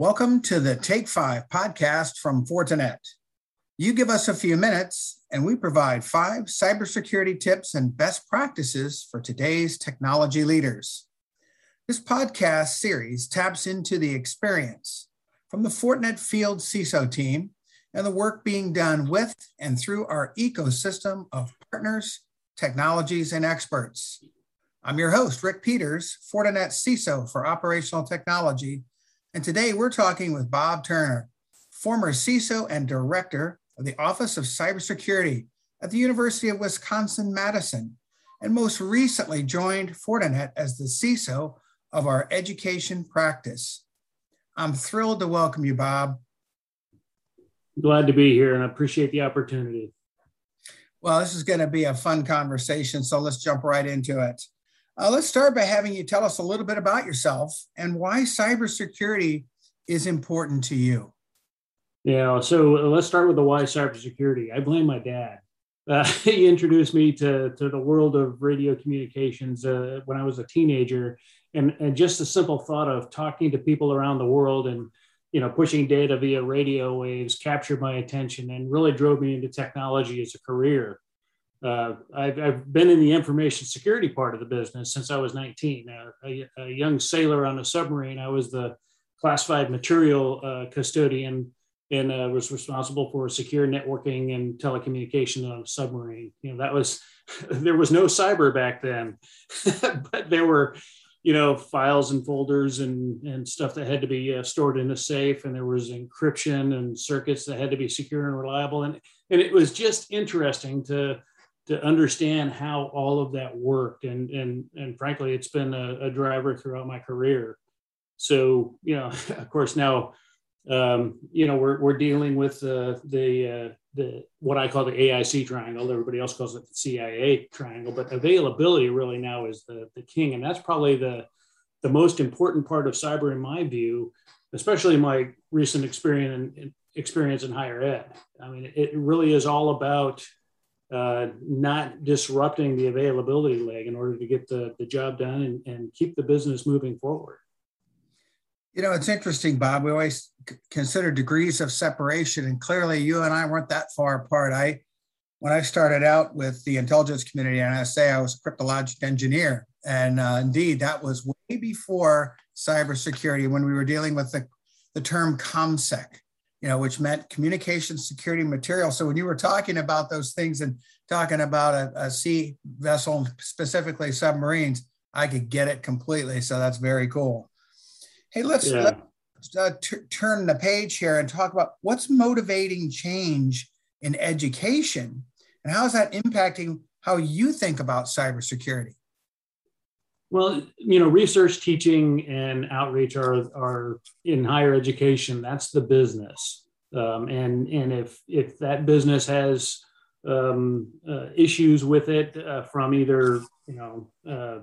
Welcome to the Take Five podcast from Fortinet. You give us a few minutes, and we provide five cybersecurity tips and best practices for today's technology leaders. This podcast series taps into the experience from the Fortinet Field CISO team and the work being done with and through our ecosystem of partners, technologies, and experts. I'm your host, Rick Peters, Fortinet CISO for Operational Technology, and today we're talking with Bob Turner, former CISO and Director of the Office of Cybersecurity at the University of Wisconsin Madison, and most recently joined Fortinet as the CISO of our education practice. I'm thrilled to welcome you, Bob. Glad to be here and I appreciate the opportunity. Well, this is going to be a fun conversation, so let's jump right into it. Uh, let's start by having you tell us a little bit about yourself and why cybersecurity is important to you. Yeah, so uh, let's start with the why cybersecurity. I blame my dad. Uh, he introduced me to, to the world of radio communications uh, when I was a teenager. And, and just the simple thought of talking to people around the world and you know pushing data via radio waves captured my attention and really drove me into technology as a career uh, I've, I've, been in the information security part of the business since I was 19. Uh, a, a, young sailor on a submarine, I was the classified material uh, custodian and uh, was responsible for secure networking and telecommunication on a submarine. You know, that was, there was no cyber back then, but there were, you know, files and folders and, and stuff that had to be uh, stored in a safe. And there was encryption and circuits that had to be secure and reliable. And, and it was just interesting to, to understand how all of that worked. And, and, and frankly, it's been a, a driver throughout my career. So, you know, of course, now, um, you know, we're, we're dealing with uh, the, uh, the, what I call the AIC triangle. Everybody else calls it the CIA triangle, but availability really now is the, the king. And that's probably the, the most important part of cyber in my view, especially my recent experience in, experience in higher ed. I mean, it really is all about uh, not disrupting the availability leg in order to get the, the job done and, and keep the business moving forward. You know, it's interesting, Bob. We always consider degrees of separation, and clearly you and I weren't that far apart. I, when I started out with the intelligence community and NSA, I was a cryptologic engineer, and uh, indeed, that was way before cybersecurity when we were dealing with the, the term ComSec you know, which meant communication security material. So when you were talking about those things and talking about a, a sea vessel, specifically submarines, I could get it completely. So that's very cool. Hey, let's, yeah. let's uh, t- turn the page here and talk about what's motivating change in education and how is that impacting how you think about cybersecurity? Well, you know, research, teaching, and outreach are are in higher education. That's the business, um, and and if if that business has um, uh, issues with it uh, from either you know uh,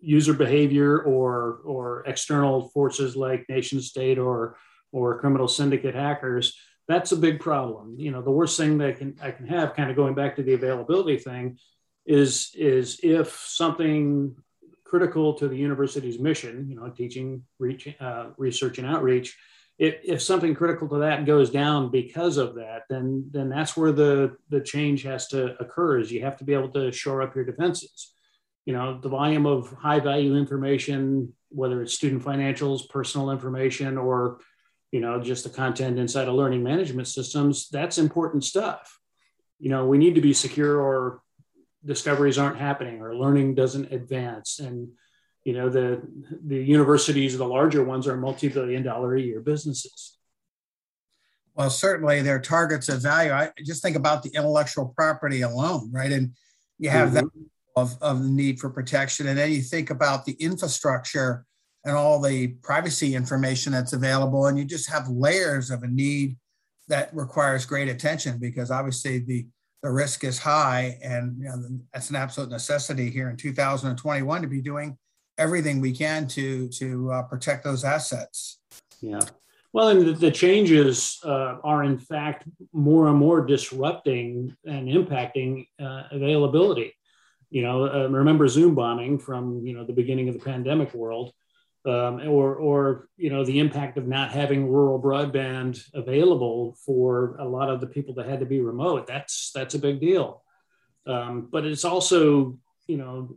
user behavior or or external forces like nation state or or criminal syndicate hackers, that's a big problem. You know, the worst thing that can I can have, kind of going back to the availability thing, is is if something critical to the university's mission, you know, teaching, reach, uh, research, and outreach. If, if something critical to that goes down because of that, then then that's where the the change has to occur. Is you have to be able to shore up your defenses. You know, the volume of high value information, whether it's student financials, personal information, or you know just the content inside of learning management systems, that's important stuff. You know, we need to be secure or discoveries aren't happening or learning doesn't advance. And you know the the universities the larger ones are multi-billion dollar a year businesses. Well certainly they're targets of value. I just think about the intellectual property alone right? And you have mm-hmm. that of, of the need for protection. And then you think about the infrastructure and all the privacy information that's available. And you just have layers of a need that requires great attention because obviously the the risk is high, and you know, that's an absolute necessity here in 2021 to be doing everything we can to to uh, protect those assets. Yeah. Well, and the, changes uh, are in fact more and more disrupting and impacting uh, availability. You know, uh, remember Zoom bombing from you know the beginning of the pandemic world. Um, or or you know the impact of not having rural broadband available for a lot of the people that had to be remote. That's that's a big deal. Um, but it's also you know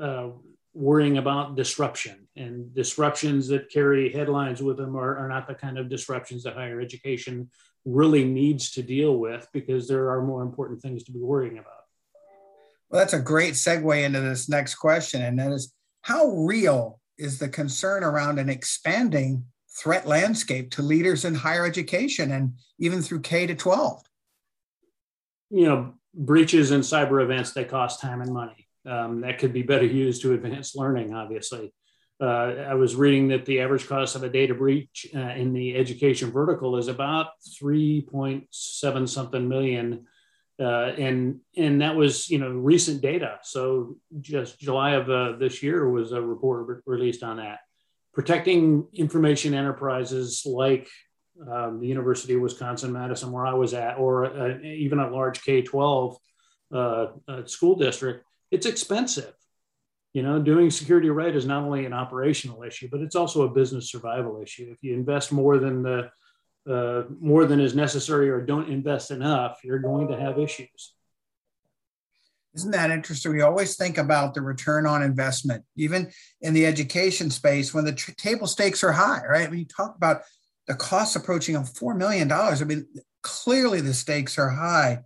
uh, worrying about disruption and disruptions that carry headlines with them are, are not the kind of disruptions that higher education really needs to deal with because there are more important things to be worrying about. Well, that's a great segue into this next question, and that is how real is the concern around an expanding threat landscape to leaders in higher education and even through K to 12? You know, breaches and cyber events, they cost time and money. Um, that could be better used to advance learning, obviously. Uh, I was reading that the average cost of a data breach uh, in the education vertical is about 3.7 something million. Uh, and and that was you know recent data. So just July of uh, this year was a report re- released on that. Protecting information enterprises like um, the University of Wisconsin Madison, where I was at, or uh, even a large K 12 uh, school district, it's expensive. You know, doing security right is not only an operational issue, but it's also a business survival issue. If you invest more than the uh, more than is necessary or don't invest enough, you're going to have issues. Isn't that interesting? We always think about the return on investment, even in the education space when the t- table stakes are high, right? When you talk about the costs approaching of $4 million, I mean, clearly the stakes are high.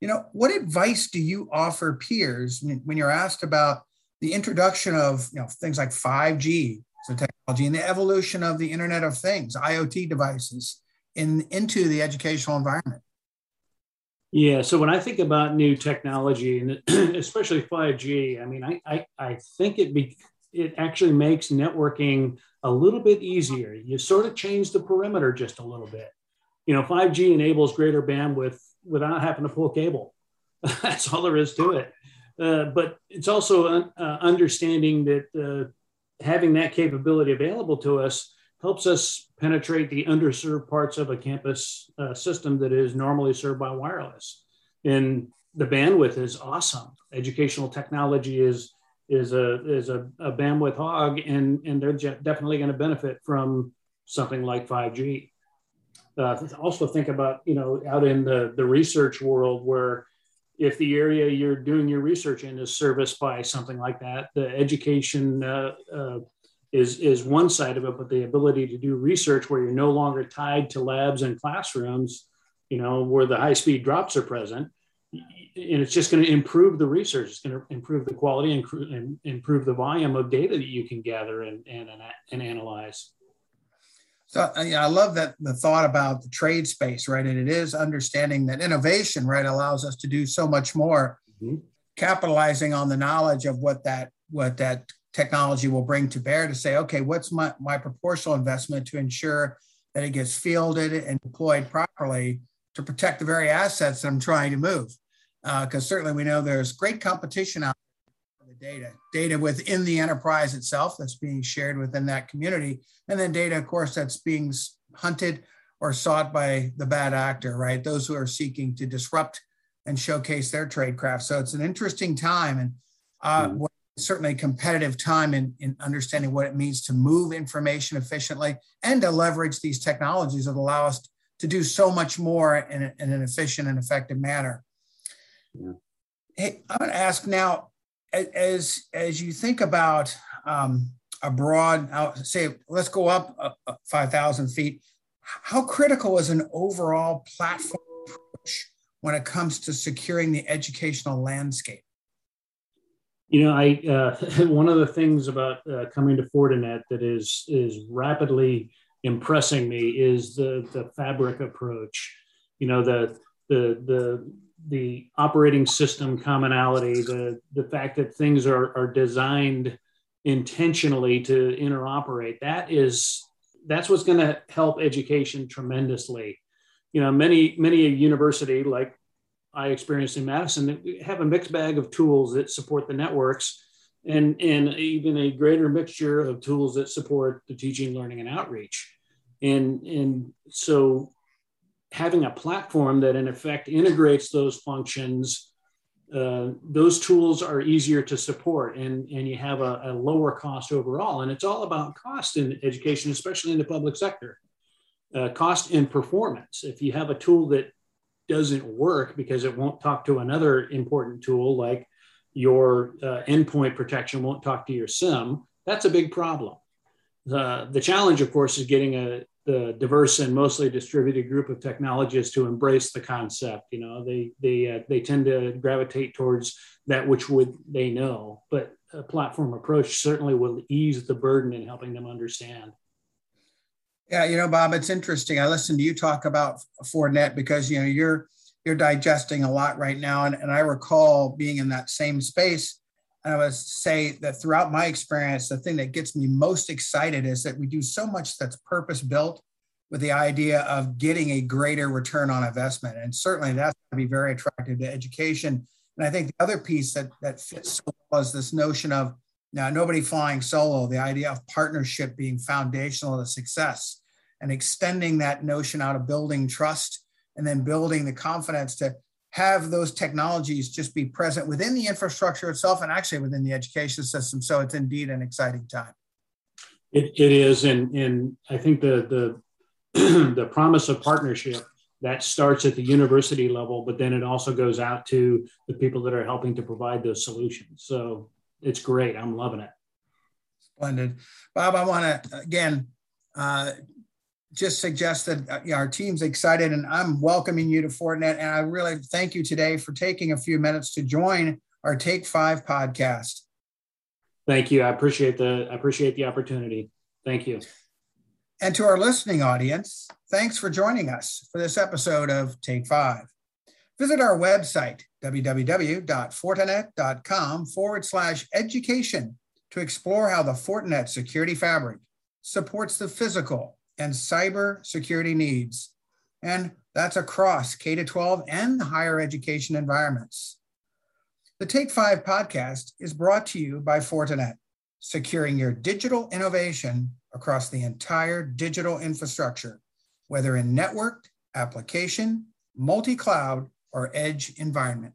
You know, what advice do you offer peers when you're asked about the introduction of you know things like 5G so technology and the evolution of the Internet of Things, IoT devices in into the educational environment? Yeah, so when I think about new technology and especially 5G, I mean, I I, I think it be it actually makes networking a little bit easier. You sort of change the perimeter just a little bit. You know, 5G enables greater bandwidth without having to pull cable. That's all there is to it. Uh, but it's also uh, understanding that uh, having that capability available to us helps us penetrate the underserved parts of a campus uh, system that is normally served by wireless. And the bandwidth is awesome. Educational technology is is a is a, a bandwidth hog, and and they're definitely going to benefit from something like 5G uh, also think about you know out in the the research world where if the area you're doing your research in is serviced by something like that the education uh, uh, is is one side of it but the ability to do research where you're no longer tied to labs and classrooms you know where the high speed drops are present and it's just going to improve the research it's going to improve the quality and improve the volume of data that you can gather and, and, and analyze so uh, yeah, I love that the thought about the trade space, right? And it is understanding that innovation, right, allows us to do so much more, mm-hmm. capitalizing on the knowledge of what that what that technology will bring to bear to say, okay, what's my, my proportional investment to ensure that it gets fielded and deployed properly to protect the very assets that I'm trying to move. Because uh, certainly we know there's great competition out there for the data, data within the enterprise itself that's being shared within that community, and then data, of course, that's being hunted or sought by the bad actor, right? Those who are seeking to disrupt and showcase their tradecraft. So it's an interesting time and uh, mm-hmm. Certainly a competitive time in, in understanding what it means to move information efficiently and to leverage these technologies that allow us to do so much more in, a, in an efficient and effective manner. Yeah. Hey, I'm going to ask now as as you think about um, a broad, I'll say, let's go up uh, 5,000 feet, how critical is an overall platform approach when it comes to securing the educational landscape? You know, I uh, one of the things about uh, coming to Fortinet that is is rapidly impressing me is the the fabric approach. You know, the the the the operating system commonality, the the fact that things are are designed intentionally to interoperate. That is that's what's going to help education tremendously. You know, many many a university like I experienced in Madison We have a mixed bag of tools that support the networks and and even a greater mixture of tools that support the teaching, learning, and outreach. And and so having a platform that in effect integrates those functions uh, those tools are easier to support and, and you have a, a, lower cost overall. And it's all about cost in education, especially in the public sector. Uh, cost and performance. If you have a tool that doesn't work because it won't talk to another important tool like your uh, endpoint protection won't talk to your SIEM. that's a big problem. Uh, the challenge, of course, is getting a, the diverse and mostly distributed group of technologists to embrace the concept. You know, they they uh, they tend to gravitate towards that which would they know, but a platform approach certainly will ease the burden in helping them understand. Yeah, you know, Bob, it's interesting. I listened to you talk about Fortinet because you know you're you're digesting a lot right now, and, and I recall being in that same space And I would say that throughout my experience, the thing that gets me most excited is that we do so much that's purpose built with the idea of getting a greater return on investment. And certainly that's going to be very attractive to education. And I think the other piece that, that fits so well is this notion of now nobody flying solo, the idea of partnership being foundational to success and extending that notion out of building trust and then building the confidence to have those technologies just be present within the infrastructure itself and actually within the education system. So it's indeed an exciting time. It, it is, and and I think the the the promise of partnership that starts at the university level, but then it also goes out to the people that are helping to provide those solutions. So it's great. I'm loving it. Splendid, Bob. I want to again uh, just suggest that uh, our team's excited and I'm welcoming you to Fortinet. And I really thank you today for taking a few minutes to join our Take Five podcast. Thank you. I appreciate the I appreciate the opportunity. Thank you. And to our listening audience, thanks for joining us for this episode of Take Five. Visit our website, www.fortinet.com forward slash education, to explore how the Fortinet security fabric supports the physical and cyber security needs. And that's across K 12 and higher education environments. The Take Five podcast is brought to you by Fortinet, securing your digital innovation across the entire digital infrastructure, whether in networked, application, multi cloud, or edge environment.